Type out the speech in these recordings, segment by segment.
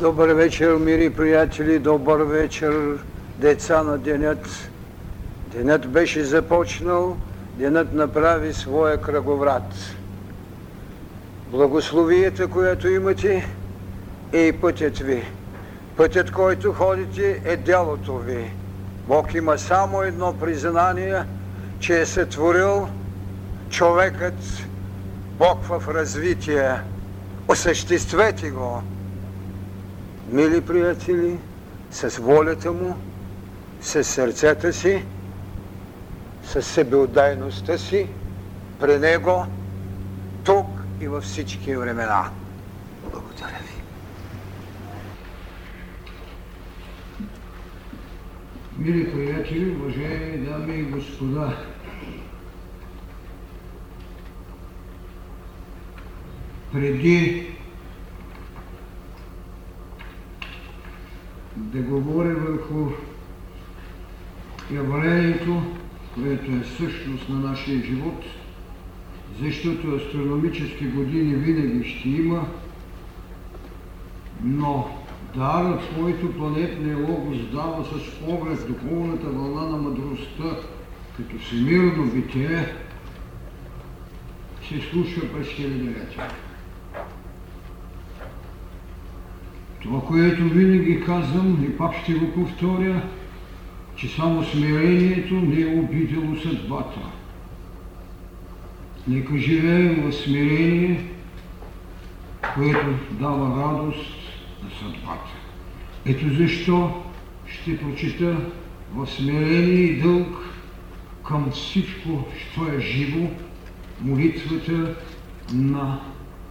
Добър вечер, мири приятели, добър вечер, деца на денят. Денят беше започнал, денят направи своя кръговрат. Благословията, която имате, е и пътят ви. Пътят, който ходите, е делото ви. Бог има само едно признание, че е сътворил човекът Бог в развитие. Осъществете го мили приятели, с волята му, с сърцета си, с себеотдайността си, при него, тук и във всички времена. Благодаря ви. Мили приятели, уважаеми дами и господа, преди да говоря върху явлението, което е същност на нашия живот, защото астрономически години винаги ще има, но дарът, който планетния логос дава с поглед духовната вълна на мъдростта, като всемирно битие, се случва през хилядолетия. Това, което винаги казвам и пак ще го повторя, че само смирението не е обидело съдбата. Нека живеем в смирение, което дава радост на съдбата. Ето защо ще прочита в смирение и дълг към всичко, що е живо, молитвата на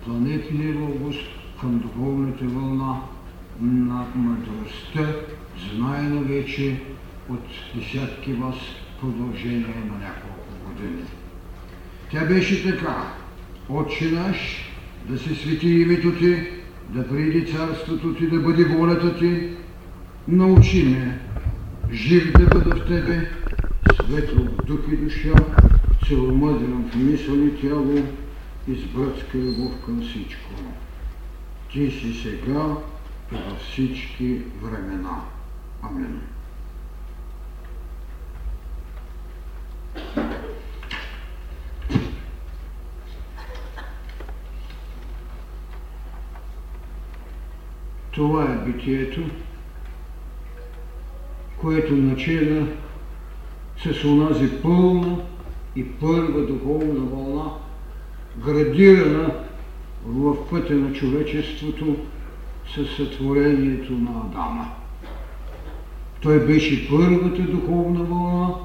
планетния логос към духовната вълна на мъдростта, знаена вече от десятки вас продължение на няколко години. Тя беше така. Отче наш, да се свети името ти, да приди царството ти, да бъде волята ти. Научи ме, жив да бъда в тебе, светъл в дух и душа, целомъдрен в мисъл и тяло и с братска любов към всичко. Ти си сега във всички времена. Амин. Това е битието, което начина с онази пълна и първа духовна вълна, градирана в пътя на човечеството със сътворението на Адама. Той беше първата духовна вълна,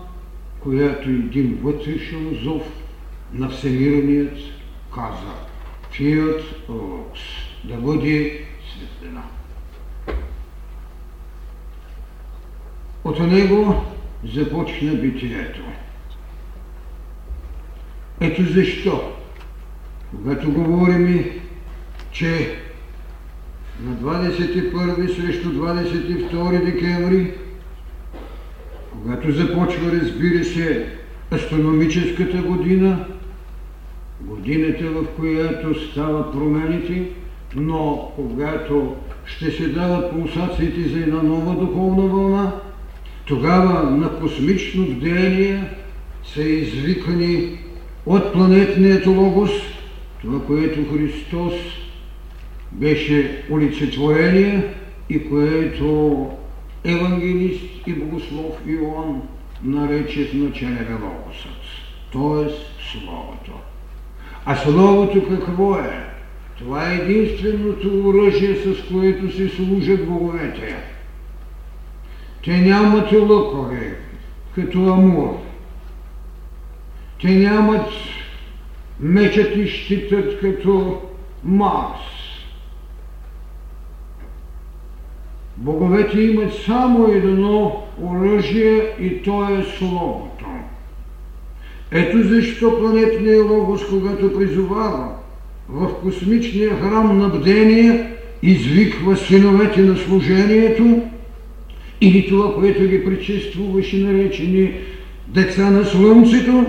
която един вътрешен зов на Всемирният каза Фиат Локс, да бъде светлина. От него започна битието. Ето защо, когато говорим, че на 21 срещу 22 декември, когато започва, разбира се, астрономическата година, годината, в която стават промените, но когато ще се дават пулсациите за една нова духовна вълна, тогава на космично вдение са извикани от планетният логос, това, което Христос беше олицетворение и което евангелист и богослов Иоанн нарече в начале Логосът, т.е. Словото. А Словото какво е? Това е единственото оръжие, с което се служат боговете. Те нямат лъкове, като Амур. Те нямат мечът и щитът, като Марс. Боговете имат само едно оръжие и то е Словото. Ето защо планетния логос, когато призовава в космичния храм на бдение, извиква синовете на служението или това, което ги предшествуваше наречени деца на Слънцето,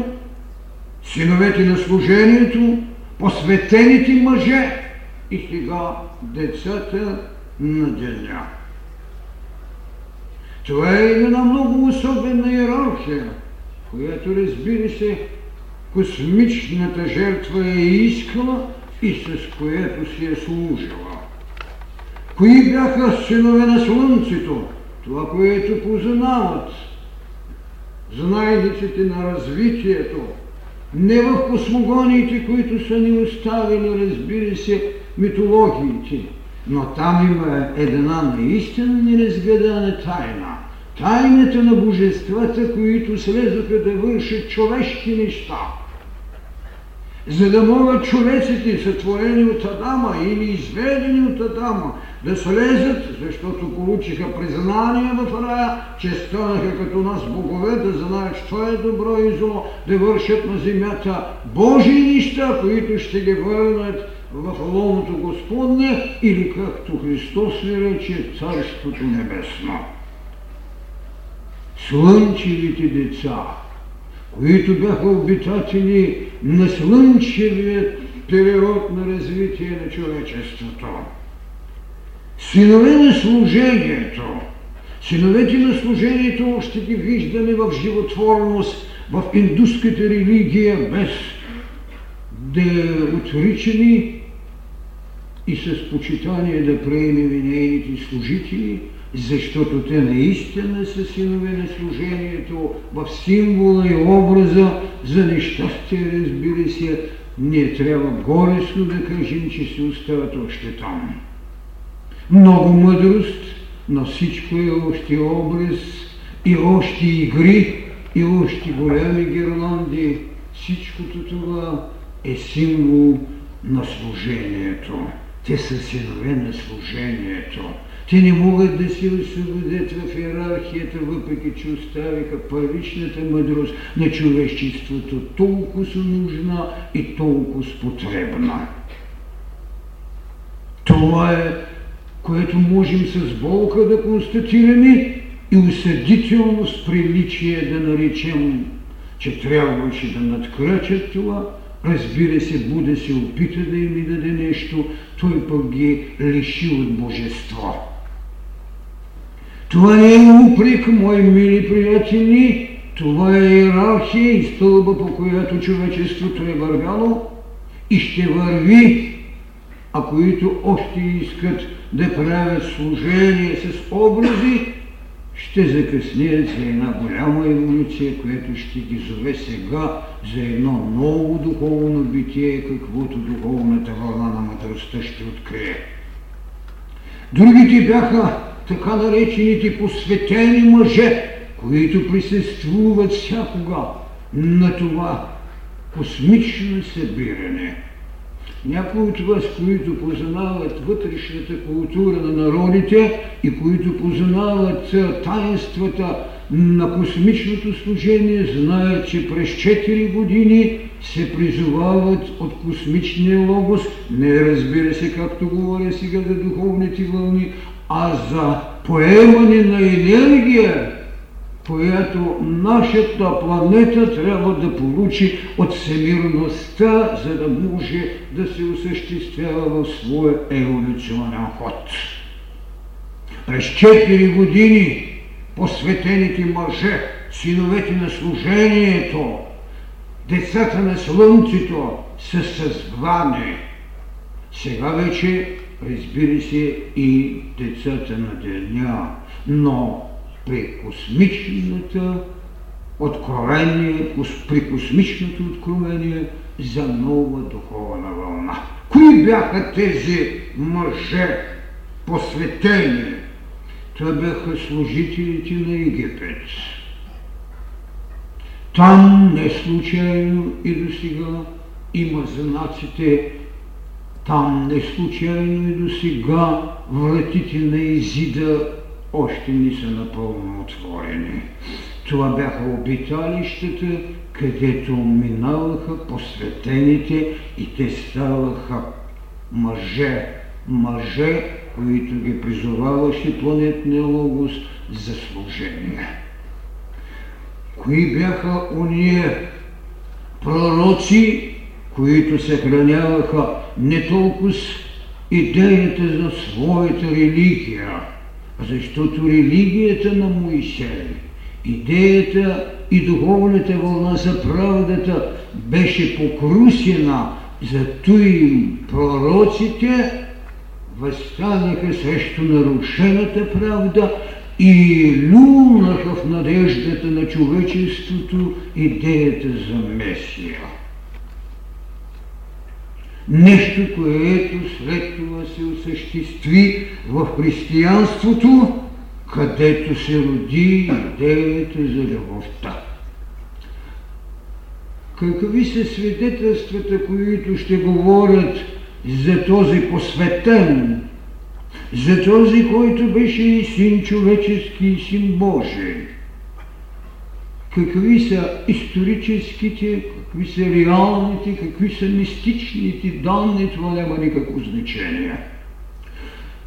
синовете на служението, посветените мъже и сега децата на деня. Това е една много особена иерархия, която разбира се космичната жертва е искала и с което си е служила. Кои бяха синове на Слънцето? Това, което познават знайниците на развитието, не в космогониите, които са ни оставили, разбира се, митологиите, но там има една наистина неразгадана тайна. Тайната на божествата, които слезоха да вършат човешки неща – за да могат човеците, сътворени от Адама или изведени от Адама, да слезат, защото получиха признание в рая, че станаха като нас богове, да знаят, що е добро и зло, да вършат на земята Божии неща, които ще ги върнат в лоното Господне или както Христос ни рече Царството Небесно. Слънчевите деца – които бяха обитатели на слънчевия период на развитие на човечеството. Синове на служението. Синовете на служението ще ги виждаме в животворност, в индуската религия, без да отричани и с почитание да приемем нейните служители – защото те наистина са синове на служението в символа и образа за нещастие, разбира се, ние трябва горесно да кажем, че се остават още там. Много мъдрост, но всичко е още образ и още игри и още голями гирланди. Всичкото това е символ на служението. Те са синове на служението. Те не могат да се освободят в иерархията, въпреки че оставиха първичната мъдрост на човечеството толкова нужна и толкова потребна. Това е, което можем с болка да констатираме и осъдително с приличие да наречем, че трябваше да надкрачат това, Разбира се, Буда се опита да им даде нещо, той пък ги лиши от божество. Това не е упрек, мои мили приятели, това е иерархия и стълба, по която човечеството е вървяло и ще върви, а които още искат да правят служение с образи, ще закъснеят за една голяма еволюция, която ще ги зове сега за едно ново духовно битие, каквото духовната вълна на мъдростта ще открие. Другите бяха така наречените посветени мъже, които присъствуват всякога на това космично събиране. Някои от вас, които познават вътрешната култура на народите и които познават таинствата на космичното служение, знаят, че през 4 години се призовават от космичния логос, не разбира се, както говоря сега за духовните вълни, а за поемане на енергия, която нашата планета трябва да получи от всемирността, за да може да се осъществява в своя еволюционен ход. През 4 години посветените мъже, синовете на служението, децата на слънцето са съзвани. Сега вече разбира се, и децата на деня, но при космичната откровение, при космичното откровение за нова духовна вълна. Кои бяха тези мъже посветени? Това бяха служителите на Египет. Там не случайно и до сега има знаците там не случайно и до сега вратите на Изида още не са напълно отворени. Това бяха обиталищата, където минаваха посветените и те ставаха мъже, мъже, които ги призоваваше планетния логос за служение. Кои бяха уния пророци, които съхраняваха не толкова идеята за своята религия, защото религията на Моисей, идеята и духовната вълна за правдата беше покрусена, зато и пророците възстанаха срещу нарушената правда и люнаха в надеждата на човечеството идеята за Месия. Нещо, което след това се осъществи в християнството, където се роди идеята за любовта. Какви са свидетелствата, които ще говорят за този посветен, за този, който беше и син човечески, и син Божий? Какви са историческите, какви са реалните, какви са мистичните данни, това няма никакво значение.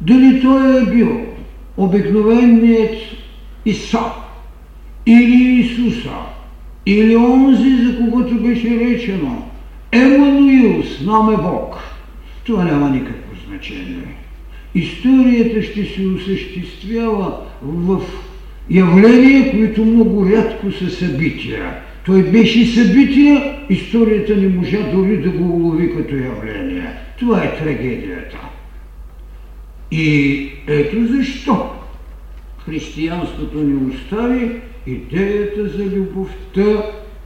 Дали той е бил обикновеният Иса или Исуса, или онзи, за когото беше речено Емануил с наме Бог, това няма никакво значение. Историята ще се осъществява в явления, които много рядко са събития. Той беше събитие, историята не можа дори да го улови като явление. Това е трагедията. И ето защо християнството ни остави идеята за любовта,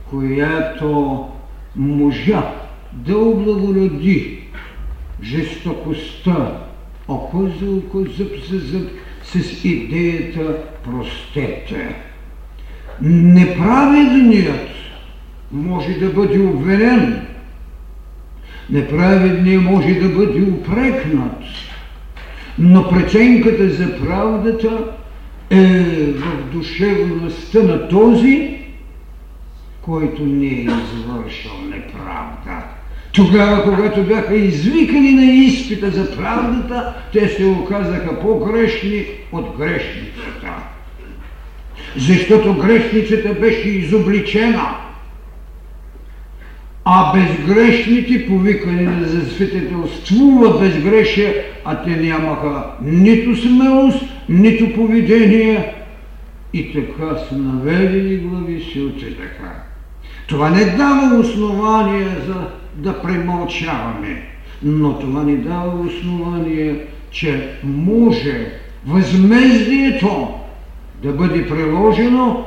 която можа да облагороди жестокостта, око за око, зъб за зъб, с идеята простете. Неправедният може да бъде обвинен, неправедният може да бъде упрекнат, но преценката за правдата е в душевността на този, който не е извършил неправда. Тогава, когато бяха извикани на изпита за правдата, те се оказаха по-грешни от грешницата. Защото грешницата беше изобличена – а безгрешните, повикани да засвидетелствува безгрешие, а те нямаха нито смелост, нито поведение и така с наведени глави се отчетаха. Това не дава основание за да премълчаваме, но това ни дава основание, че може възмездието да бъде приложено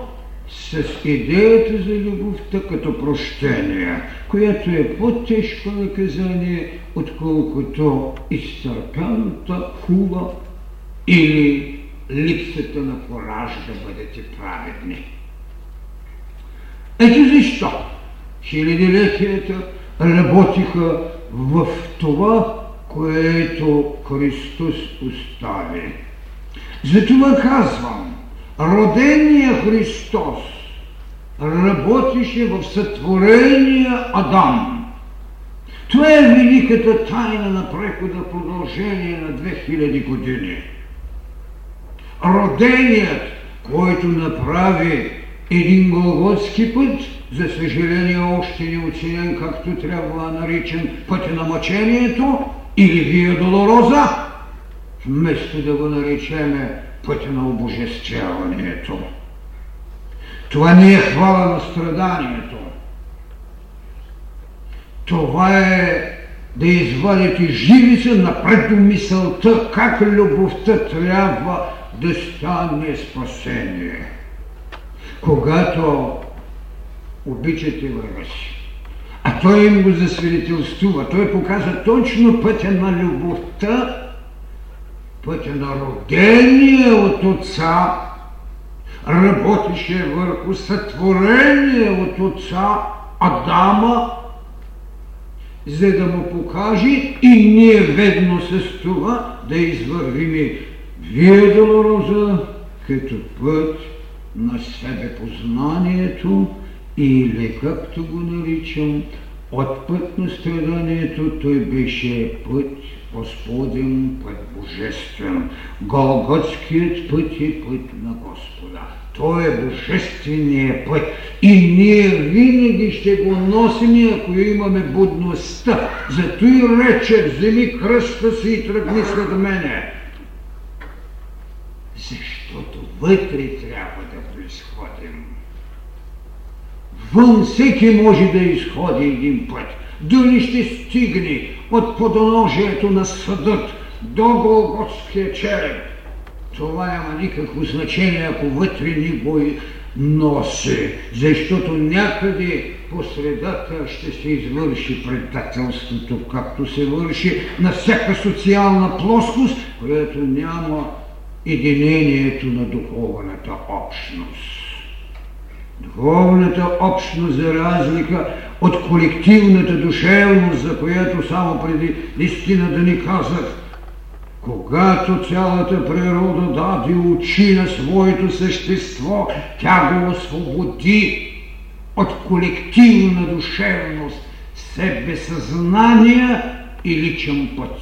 с идеята за любовта като прощение, която е по-тежко наказание, отколкото изтърпяната хула или липсата на кораж да бъдете праведни. Ето защо хилядилетията работиха в това, което Христос остави. Затова казвам, родения Христос работеше в сътворения Адам. Това е великата тайна на прехода в продължение на 2000 години. Роденият, който направи един голготски път, за съжаление още не оценен както трябва наричан пътя на мъчението или Вия Долороза, вместо да го наречеме пътя на обожествяването. Това не е хвала на страданието. Това е да извадите живица напред до мисълта как любовта трябва да стане спасение. Когато обичате врага си, а той им го засвидетелствува, той показва точно пътя на любовта пътя на родение от Отца, работеше върху сътворение от Отца Адама, за да му покаже и ние ведно с това да извървим Вие Долороза като път на себе познанието или както го наричам, от път на страданието той беше път Господен път божествен. Голготският път е път на Господа. Той е божественият път. И ние винаги ще го носим, ако имаме будността. Зато и рече, вземи кръста си и тръгни след мене. Защото вътре трябва да происходим. Вън всеки може да изходи един път. Дали ще стигне от подоножието на съдът до Голготския череп. Това няма никакво значение, ако вътре ни го носи, защото някъде по средата ще се извърши предателството, както се върши на всяка социална плоскост, която няма единението на духовната общност. Духовната общност за разлика от колективната душевност, за която само преди истина да ни казах, когато цялата природа даде очи на своето същество, тя го освободи от колективна душевност, себесъзнание и личен път.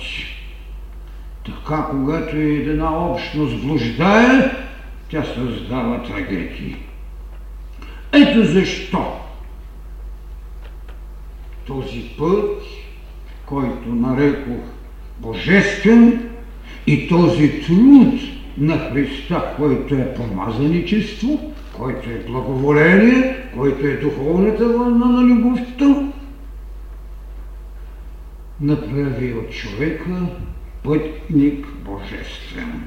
Така, когато една общност блуждае, тя създава трагедии. Ето защо този път, който нарекох божествен, и този труд на Христа, който е помазаничество, който е благоволение, който е духовната вълна на любовта, направи от човека пътник божествен.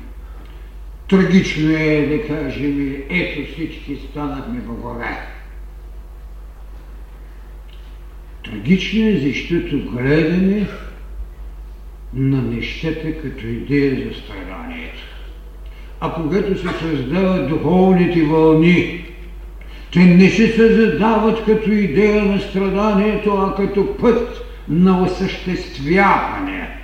Трагично е да кажем, ето всички станахме богове. Трагично е, защото гледаме на нещата като идея за страданието. А когато се създават духовните вълни, те не се създават като идея на страданието, а като път на осъществяване.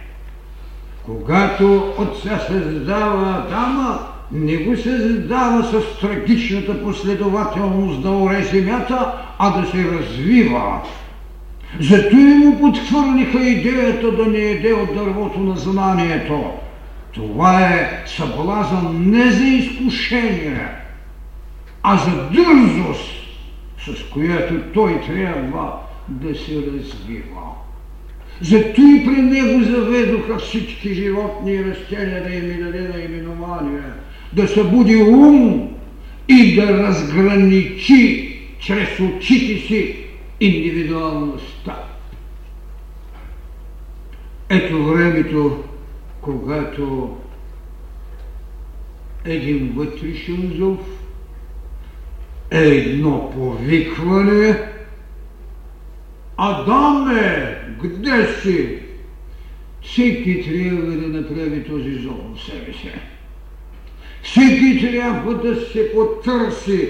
Когато отца създава Адама, не го създава с трагичната последователност да оре земята, а да се развива зато и му подхвърлиха идеята да не еде от дървото на знанието. Това е съблазън не за изкушение, а за дързост, с която той трябва да се развива. Зато и при него заведоха всички животни и растения да им даде на именование, да събуди ум и да разграничи чрез очите си индивидуалността. Ето времето, когато един вътрешен зов, едно повикване, Адаме, къде си? Всеки трябва да направи този зов в себе си. Всеки трябва да се потърси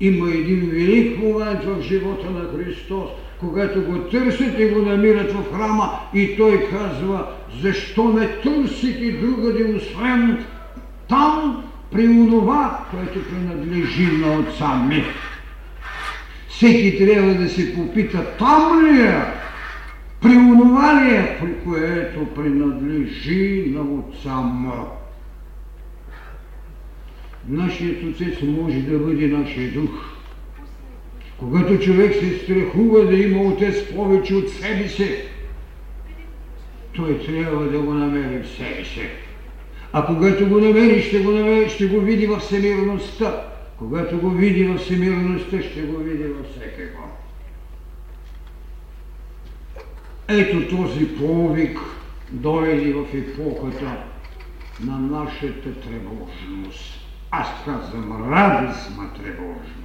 има един велик момент в живота на Христос, когато го търсят и го намират в храма и той казва, защо ме търсите другаде, освен там при онова, което принадлежи на отца ми. Всеки трябва да се попита, там ли е, при онова ли е, при което принадлежи на отца му. Нашият отец може да бъде нашия дух. Когато човек се страхува да има отец повече от себе си, той трябва да го намери в себе си. А когато го намери, ще го, намери, ще го види в всемирността. Когато го види в всемирността, ще го види във всекого. Ето този повик дойде в епохата на нашата тревожност аз казвам радостна тревожност.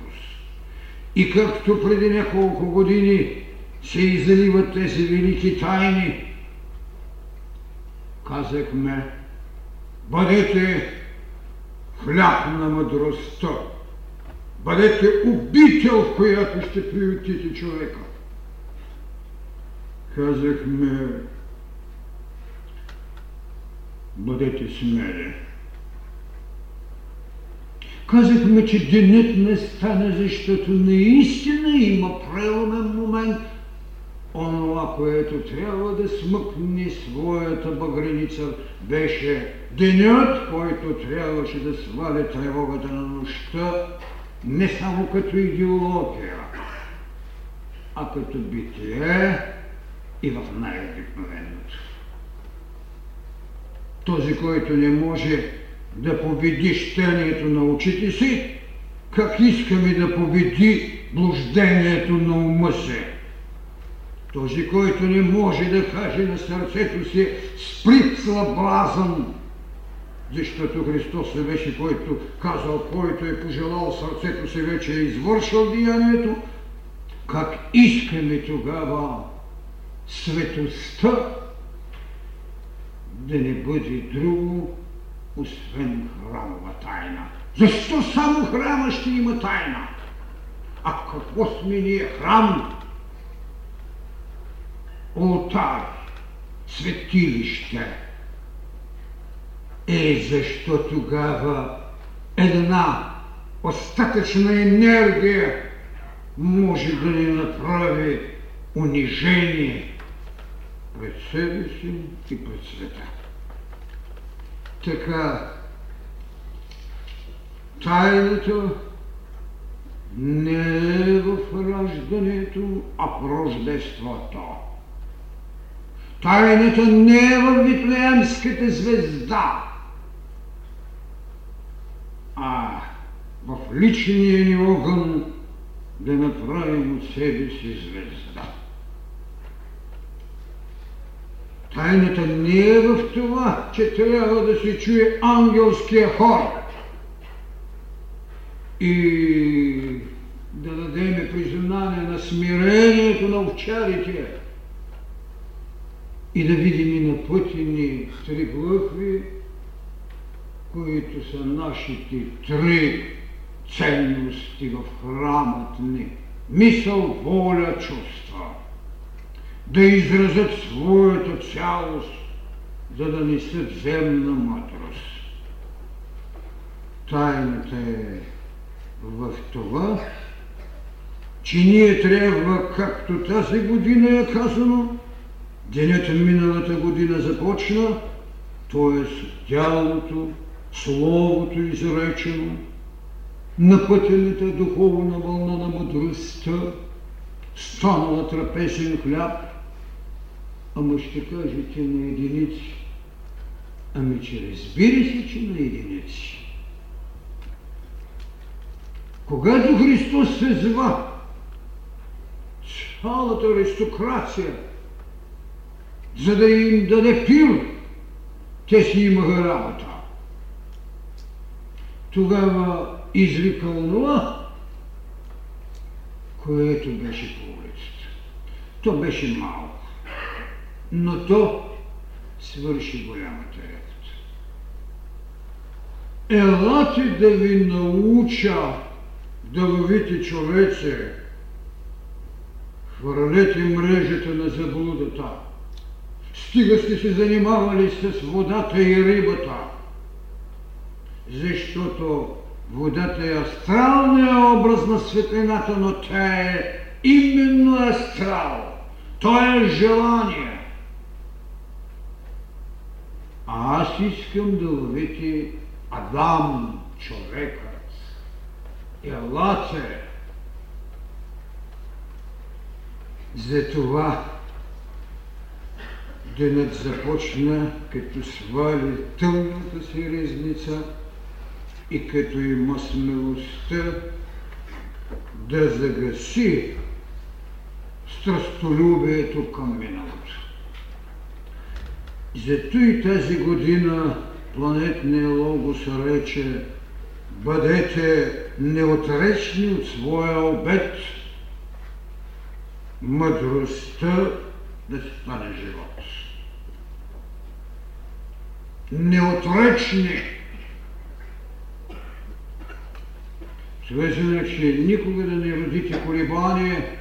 И както преди няколко години се изливат тези велики тайни, казахме, бъдете хляб на мъдростта, бъдете обител, в която ще приютите човека. Казахме, бъдете смели. Казахме, че денят не стане, защото наистина има преломен момент онова, което трябва да смъкне своята багреница, беше денят, който трябваше да сваля тревогата на нощта, не само като идеология, а като битие и в най-обикновеното. Този, който не може да победи щението на очите си, как искаме да победи блуждението на ума се. Този, който не може да каже на сърцето си спри слабразъм, защото Христос се беше, който казал, който е пожелал сърцето си, вече е извършил деянието, как искаме тогава светостта да не бъде друго, освен храмова тайна. Защо само храма ще има тайна? А какво сме ние храм? Олтар, светилище. Е, защо тогава една остатъчна енергия може да ни направи унижение пред себе си и пред света. Така, тайната не е в раждането, а в рождеството. Тайната не е в Витлеемската звезда, а в личния ни огън да направим от себе си звезда. Тайната не е в това, че трябва да се чуе ангелския хор и да дадем признание на смирението на овчарите и да видим и на пъти ни три глъхви, които са нашите три ценности в храмът ни. Мисъл, воля, чувства. Да изразят своята цялост, за да несат земна мъдрост. Тайната е в това, че ние трябва, както тази година е казано, денят миналата година започна, т.е. тялото, словото изречено, напътената духовна вълна на мъдростта, станала трапезен хляб, ама ще кажете на единици. Ами, че разбира се, че на единици. Когато Христос се зва, цялата аристокрация, за да им даде пир, те си имаха работа. Тогава извика онова, което беше по улицата. То беше малко, но то свърши голямата работа. Елате да ви науча да ловите човече, хвърлете мрежата на заблудата. Стига сте се занимавали с водата и рибата, защото Водата е астралния образ на светлината, но тя е именно астрал. То е желание. А аз искам да ловите Адам, човекът. Елате. Затова денът започна, като свали тъмната си резница – и като има смелостта да загаси страстолюбието към миналото. Зато и тази година планетния логос рече бъдете неотречни от своя обед, мъдростта да стане живот. Неотречни Свършено, че никога да не родите колебание,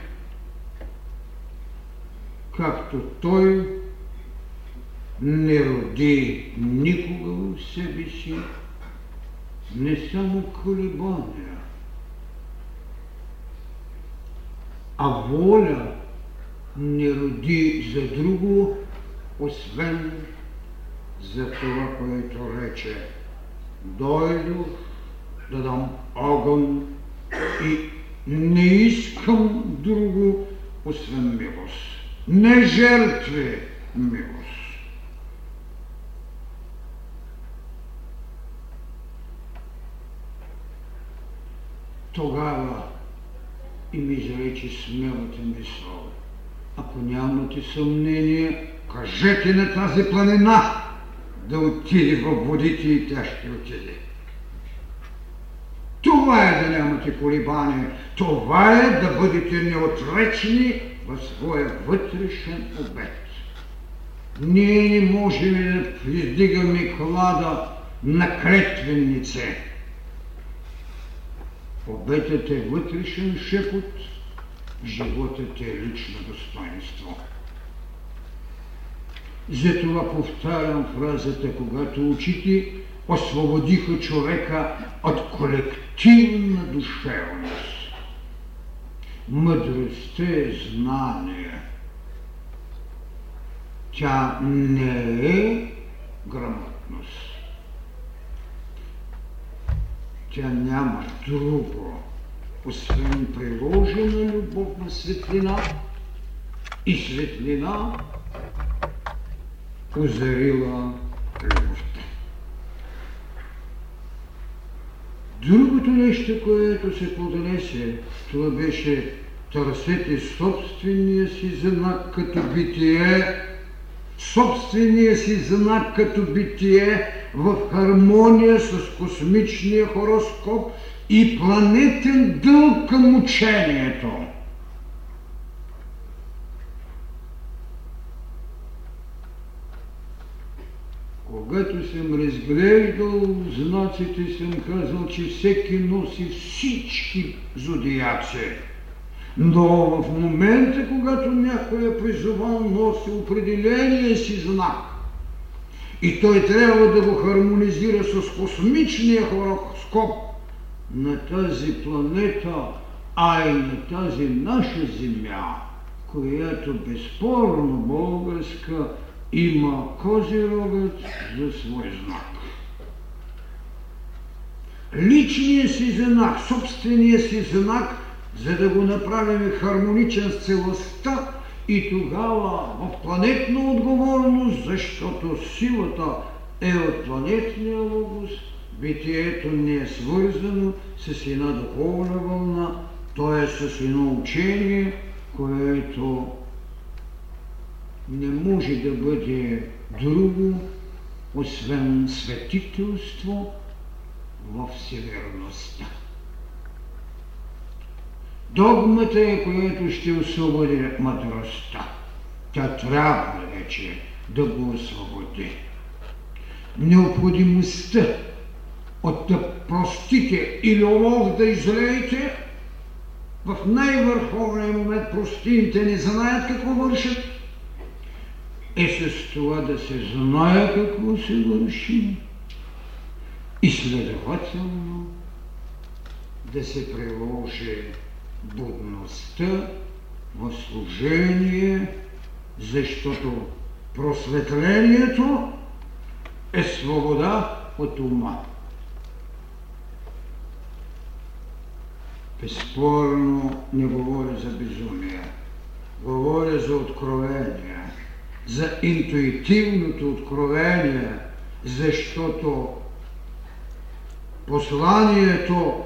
както той не роди никога в себе си не само колебания, а воля не роди за друго, освен за това, което рече. Дойдох да дам огън и не искам друго, освен милост. Не жертви, милост. Тогава и ми изрече смелата мисъл. Ако нямате съмнение, кажете на тази планина да отиде в водите и тя ще отиде. Това е да нямате колебания. Това е да бъдете неотречени в своя вътрешен обект. Ние не можем да издигаме клада на клетвеннице. Обетът е вътрешен шепот, животът е лично достоинство. Затова повтарям фразата, когато очите освободиха човека от колективна душевност. Мъдростта е знание. Тя не е грамотност. Тя няма друго, освен приложена любов на светлина и светлина озарила любовта. Другото нещо, което се поднесе, това беше търсете собствения си знак като битие, собствения си знак като битие в хармония с космичния хороскоп и планетен дълг към учението. Когато съм разглеждал знаците, съм казал, че всеки носи всички зодиаци. Но в момента, когато някой е призовал, носи определения си знак. И той трябва да го хармонизира с космичния хороскоп на тази планета, а и на тази наша Земя, която безспорно българска има козирогът за свой знак. Личният си знак, собствения си знак, за да го направим хармоничен с целостта и тогава в планетна отговорност, защото силата е от планетния логос, битието не е свързано с една духовна вълна, то е с едно учение, което не може да бъде друго, освен светителство в всеверността. Догмата е, която ще освободи мъдростта. Тя трябва вече да го освободи. Необходимостта от да простите или олов да излеете, в най-върховния момент простините не знаят какво вършат, е с това да се знае какво се върши и следователно да се приложи будността в служение, защото просветлението е свобода от ума. Безспорно не говоря за безумие, говоря за откровение за интуитивното откровение, защото посланието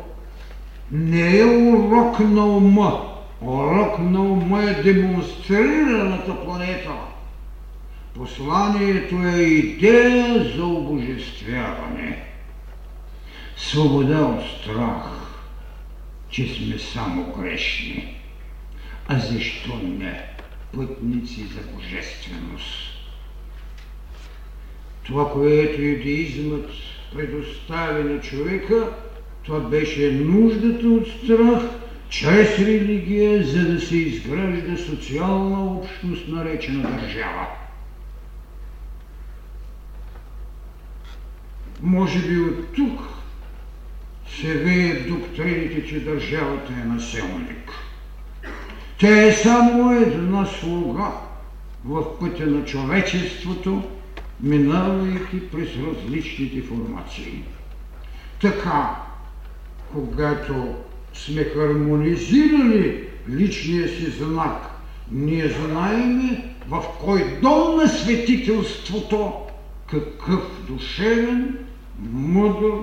не е урок на ума. Урок на ума е демонстрираната планета. Посланието е идея за обожествяване. Свобода от страх, че сме само грешни. А защо не? пътници за божественост. Това, което юдеизмът предостави на човека, това беше нуждата от страх чрез религия, за да се изгражда социална общност, наречена държава. Може би от тук се веят доктрините, че държавата е населник. Тя е само една слуга в пътя на човечеството, минавайки през различните формации. Така, когато сме хармонизирали личния си знак, ние знаеме в кой дом на светителството какъв душевен, мъдър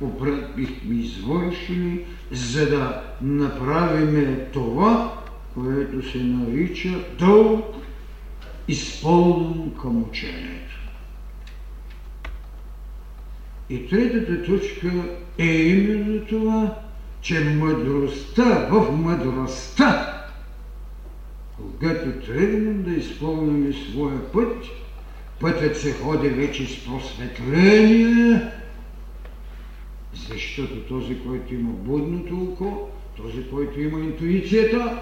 обрат бихме извършили, за да направим това, което се нарича дълг, изпълнен към учението. И третата точка е именно това, че мъдростта в мъдростта, когато тръгнем да изпълним своя път, пътят се ходи вече с просветление, защото този, който има будното око, този, който има интуицията,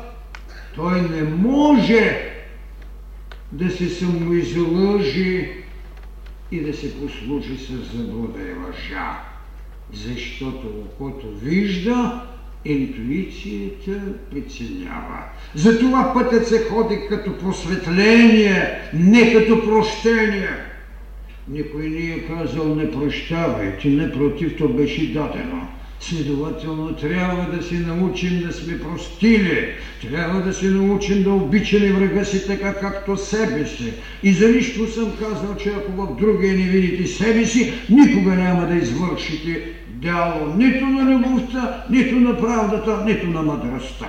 той не може да се самоизлъжи и да се послужи с заблуда и лъжа. Защото окото вижда, интуицията преценява. Затова пътят се ходи като просветление, не като прощение. Никой не е казал не прощавайте, не против, то беше дадено. Следователно трябва да се научим да сме простили, трябва да се научим да обичаме врага си така както себе си. И за нищо съм казал, че ако в другия не видите себе си, никога няма да извършите дяло нито на любовта, нито на правдата, нито на мъдростта.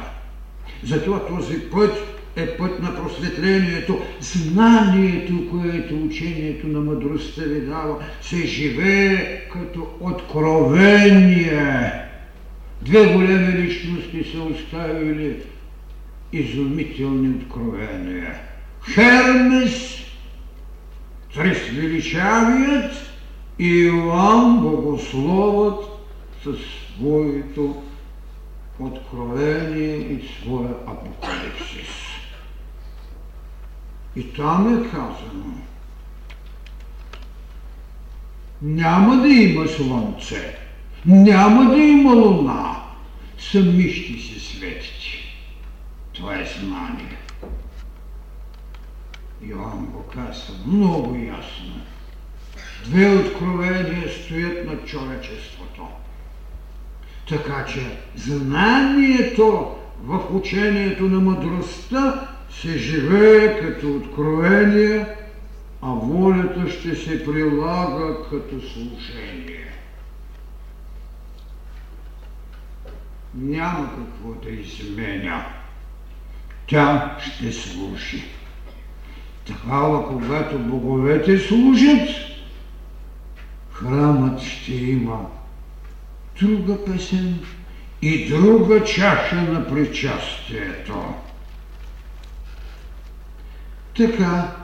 Затова този път е път на просветлението, знанието, което учението на мъдростта ви дава, се живее като откровение. Две големи личности са оставили изумителни откровения. Хермес, Трес величавият и Иоанн Богословът със своето откровение и своя апокалипсис. И там е казано, няма да има слънце, няма да има луна, сами ще се светите. Това е знание. Йоанн го казва много ясно. Две откровения стоят на човечеството. Така че знанието в учението на мъдростта се живее като откровение, а волята ще се прилага като служение. Няма какво да изменя. Тя ще служи. Такава, когато боговете служат, храмът ще има друга песен и друга чаша на причастието. Така,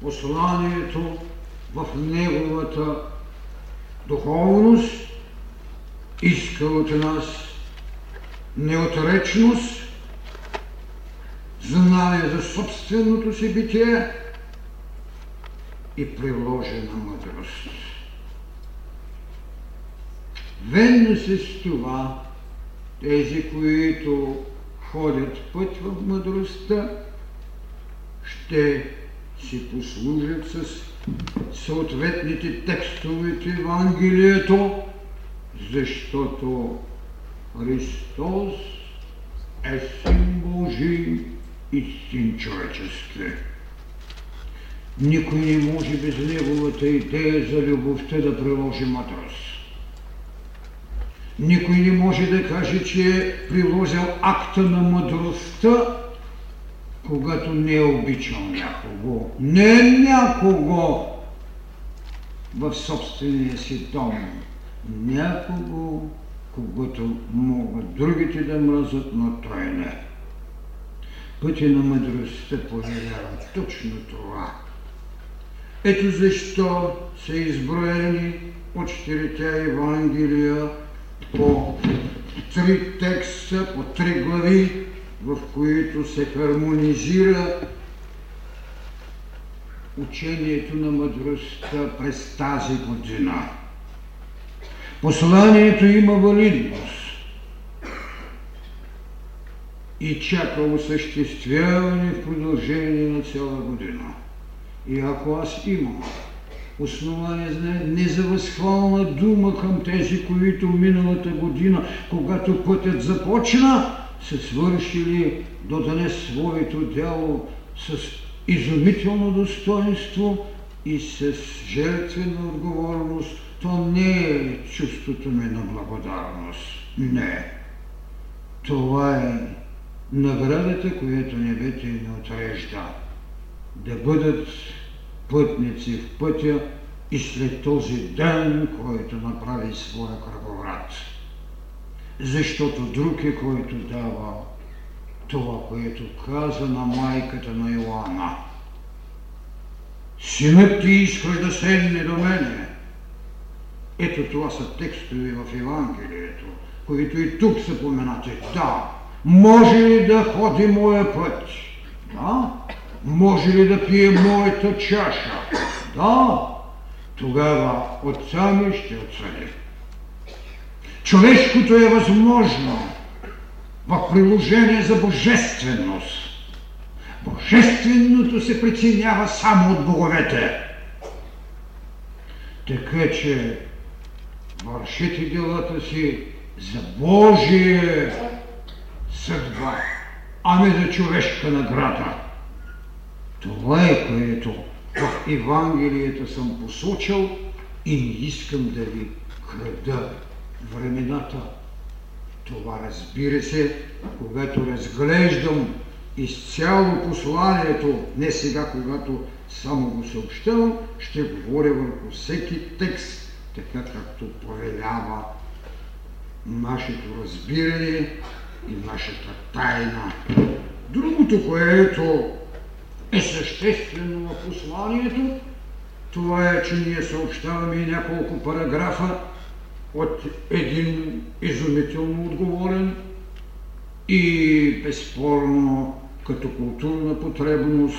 посланието в неговата духовност иска от нас неотречност, знание за собственото си битие и приложена мъдрост. Венно се с това тези, които ходят път в мъдростта, ще си послужат с съответните текстове от Евангелието, защото Христос е син Божий и син човечески. Никой не може без неговата идея за любовта да приложи мъдрост. Никой не може да каже, че е приложил акта на мъдростта, когато не е обичал някого. Не някого в собствения си дом. Някого, когато могат другите да мразят, но той не. Пътя на мъдростта повелява точно това. Ето защо са изброени от четирите Евангелия по три текста, по три глави, в които се хармонизира учението на мъдростта през тази година. Посланието има валидност. и чака осъществяване в продължение на цяла година. И ако аз имам основание за не за възхвална дума към тези, които миналата година, когато пътят започна, са свършили до днес своето дело с изумително достоинство и с жертвена отговорност, то не е чувството ми на благодарност. Не. Това е наградата, която небето ни отрежда. Да бъдат пътници в пътя и след този ден, който направи своя кръговрат. Защото друг е, който дава това, което каза на майката на Йоанна. Синът ти искаш да седне до мене. Ето това са текстове в Евангелието, които и тук са поменати. Да, може ли да ходи моя път? Да. Може ли да пие моята чаша? Да. Тогава отца ми ще отсъди. Човешкото е възможно в приложение за божественост. Божественото се преценява само от боговете. Така че вършите делата си за Божие съдба, а не за човешка награда. Това е което в Евангелието съм посочил и не искам да ви крада времената. Това разбира се, когато разглеждам изцяло посланието, не сега, когато само го съобщавам, ще говоря върху всеки текст, така както повелява нашето разбиране и нашата тайна. Другото, което е съществено в посланието, това е, че ние съобщаваме и няколко параграфа от един изумително отговорен и безспорно като културна потребност,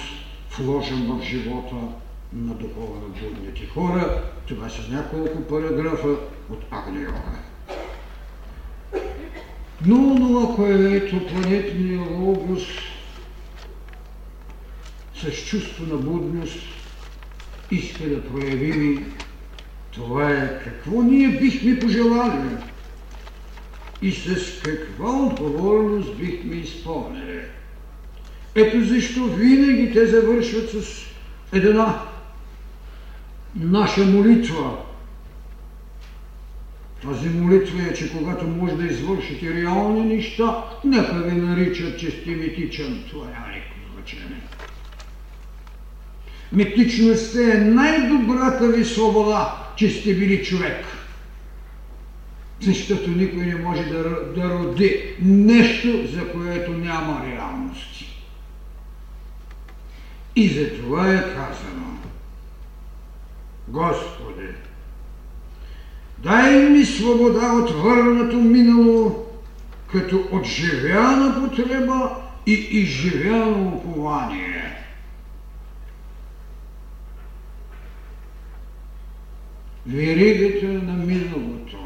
вложен в живота на духовно будните хора. Това са няколко параграфа от Агниога. Но това, което планетния логос с чувство на будност иска да проявим, това е какво ние бихме пожелали и с каква отговорност бихме изпълнили. Ето защо винаги те завършват с една наша молитва. Тази молитва е, че когато може да извършите реални неща, нека ви наричат, че сте митичен. Това няма никакво значение. Митичността е най-добрата ви свобода, че сте били човек. Защото никой не може да, да роди нещо, за което няма реалности. И за това е казано, Господи, дай ми свобода от върнато минало, като от живяна потреба и изживяно упование. Веригата на миналото.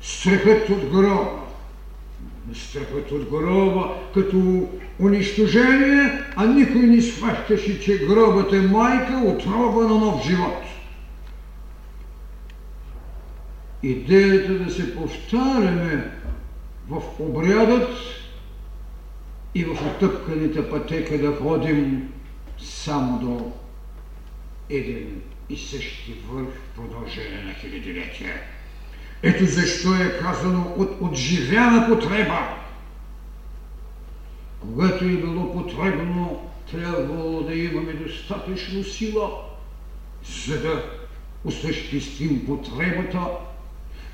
Страхът от гроба страхът от гроба като унищожение, а никой не схващаше, че гробът е майка, отроба на нов живот. Идеята да се повтаряме в обрядът и в отъпканите пътека да ходим само до един и същи върх в продължение на хилядилетия. Ето защо е казано от отживяна потреба. Когато е било потребно, трябвало да имаме достатъчно сила, за да осъществим потребата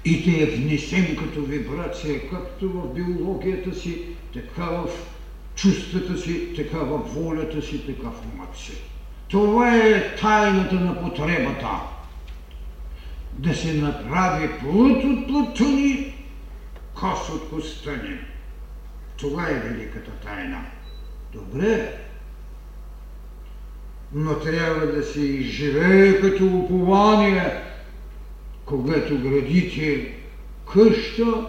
и да я внесем като вибрация, както в биологията си, така в чувствата си, така в волята си, така в умът си. Това е тайната на потребата да се направи плът от плътта ни, кост от коста ни. Това е великата тайна. Добре, но трябва да се изживее като упование, когато градите къща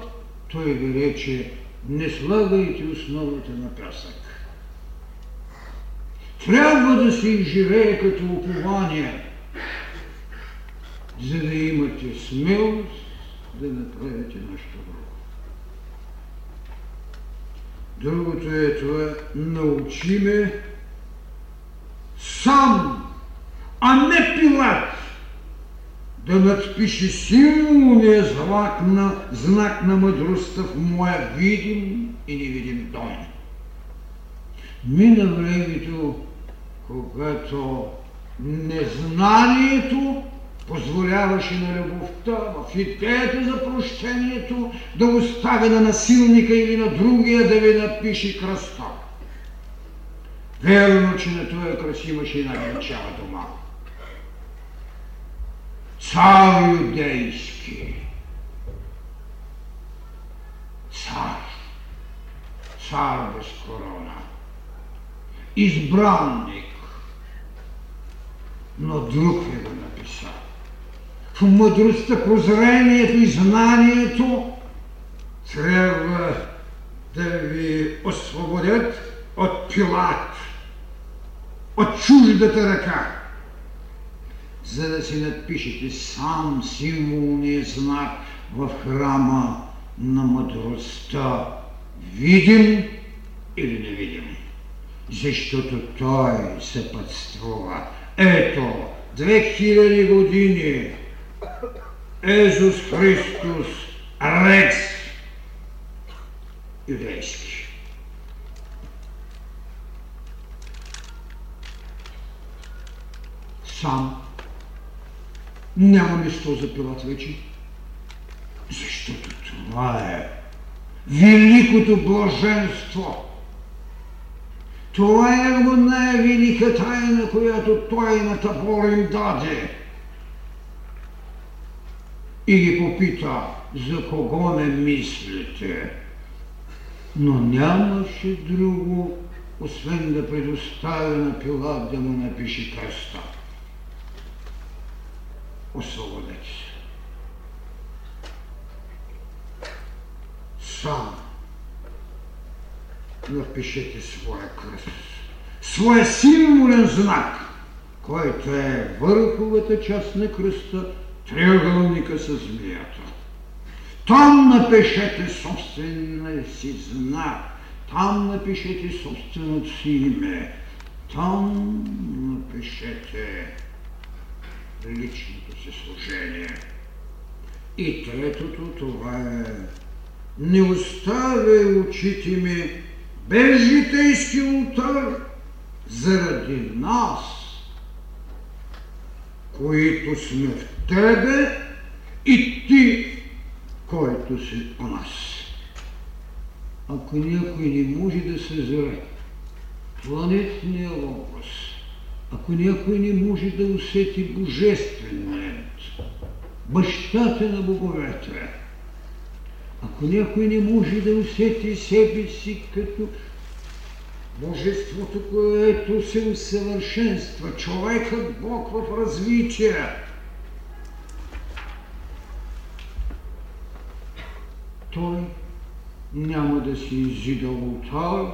той ви рече, не слагайте основата на пясък. Трябва да се изживее като упование, за да имате смелост да направите нещо друго. Другото е това, научи ме сам, а не Пилат, да надпише силния знак на, знак на мъдростта в моя видим и невидим дом. Мина времето, когато незнанието позволяваше на любовта, в идеята за прощението, да остави на насилника или на другия да ви напише кръста. Верно, че на този кръст имаше една величава дома. Цар юдейски. Цар. Цар без. Избранник. Но друг е го написал в мъдростта, прозрението и знанието трябва да ви освободят от пилат, от чуждата ръка, за да си надпишете сам символния знак в храма на мъдростта, видим или невидим. Защото той се пътствува. Ето, 2000 години Езус Христос Рекс юдейски. Сам няма место за Пилат вече, защото това е великото блаженство. Това е най-велика тайна, която той на Табор им даде и ги попита, за кого ме мислите? Но нямаше друго, освен да предоставя на Пилат да му напише кръста. Освободете се. Сам напишете своя кръст, своя символен знак, който е върховата част на кръста, триъгълника с змията. Там напишете собствения си знак, там напишете собственото си име, там напишете личното си служение. И третото това е не оставяй очите ми без житейски ултар заради нас, които сме в тебе и ти, който си у нас. Ако някой не може да съзре планетния логос, ако някой не може да усети божественият, бащата на боговете, ако някой не може да усети себе си като Божеството, което се усъвършенства, човекът Бог в развитие, той няма да си изида ултар,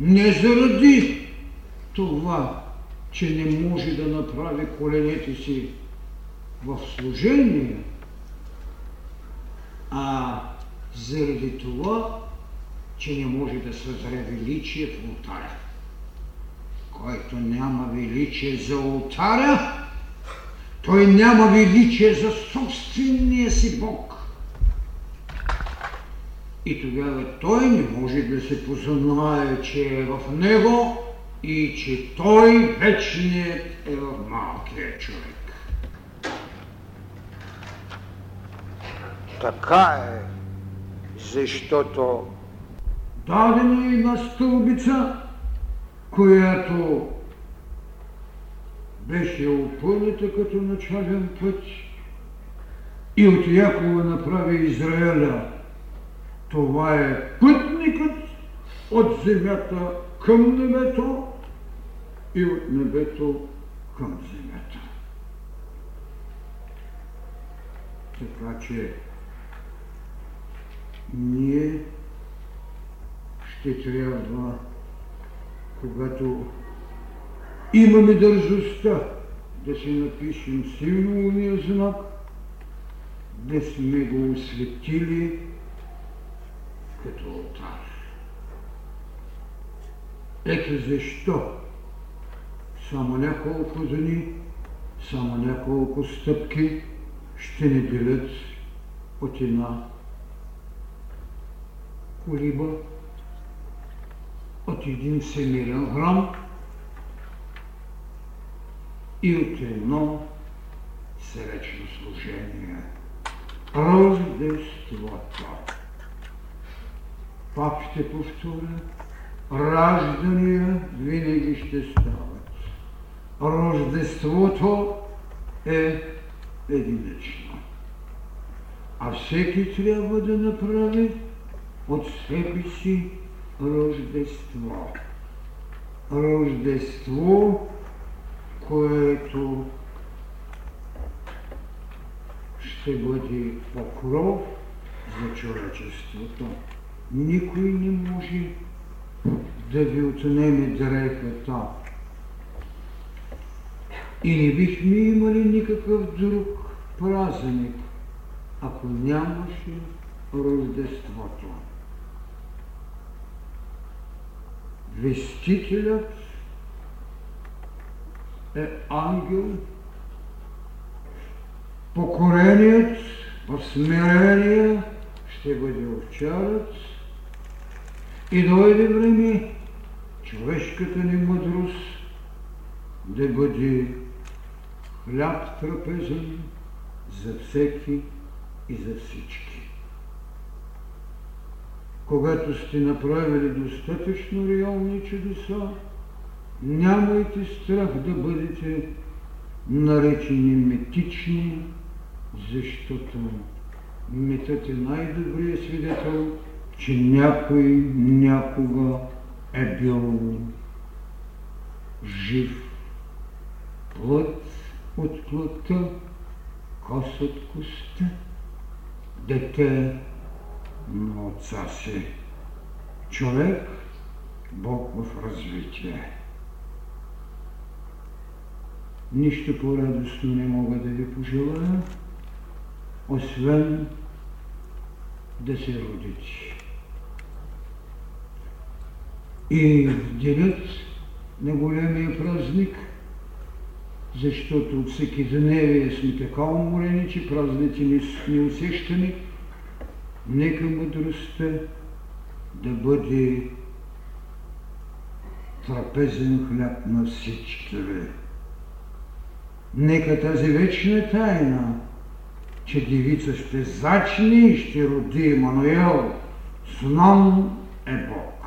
не заради това, че не може да направи коленете си в служение, а заради това, че не може да съзре величие в ултаря. Който няма величие за ултаря, той няма величие за собствения си Бог. И тогава той не може да се познае, че е в него и че той вечният е в малкия човек. Така е, защото дадена е една стълбица, която беше опълната като начален път и от Якова направи Израеля това е пътникът от земята към небето и от небето към земята. Така че ние ще трябва, когато имаме държостта да си напишем символния знак, да сме го осветили като алтар. Ето защо само няколко дни, само няколко стъпки ще ни делят от една колиба, от един всемирен храм и от едно сречно служение. Рождеството. Пак ще повторя, раждания винаги ще стават. Рождеството е единично. А всеки трябва да направи от себе си рождество. Рождество, което ще бъде покров за човечеството. Никой не може да ви отнеме дрехата. И не бихме имали никакъв друг празник, ако нямаше Рождеството. Вестителят е ангел, покореният в смирение ще бъде овчарът и дойде време човешката ни мъдрост да бъде хляб трапезен за всеки и за всички. Когато сте направили достатъчно реални чудеса, нямайте страх да бъдете наречени метични, защото метът е най-добрият свидетел, че някой някога е бил жив. Плът от плътта, кос от коста, дете на отца си. Човек, Бог в развитие. Нищо по-радостно не мога да ви пожелая, освен да се родите. И в денят на големия празник, защото от всеки дневие сме така уморени, че празници не, не усещаме, нека мъдростта да бъде трапезен хляб на всички ви. Нека тази вечна тайна, че девица ще зачне и ще роди Емануел, с нам е Бог.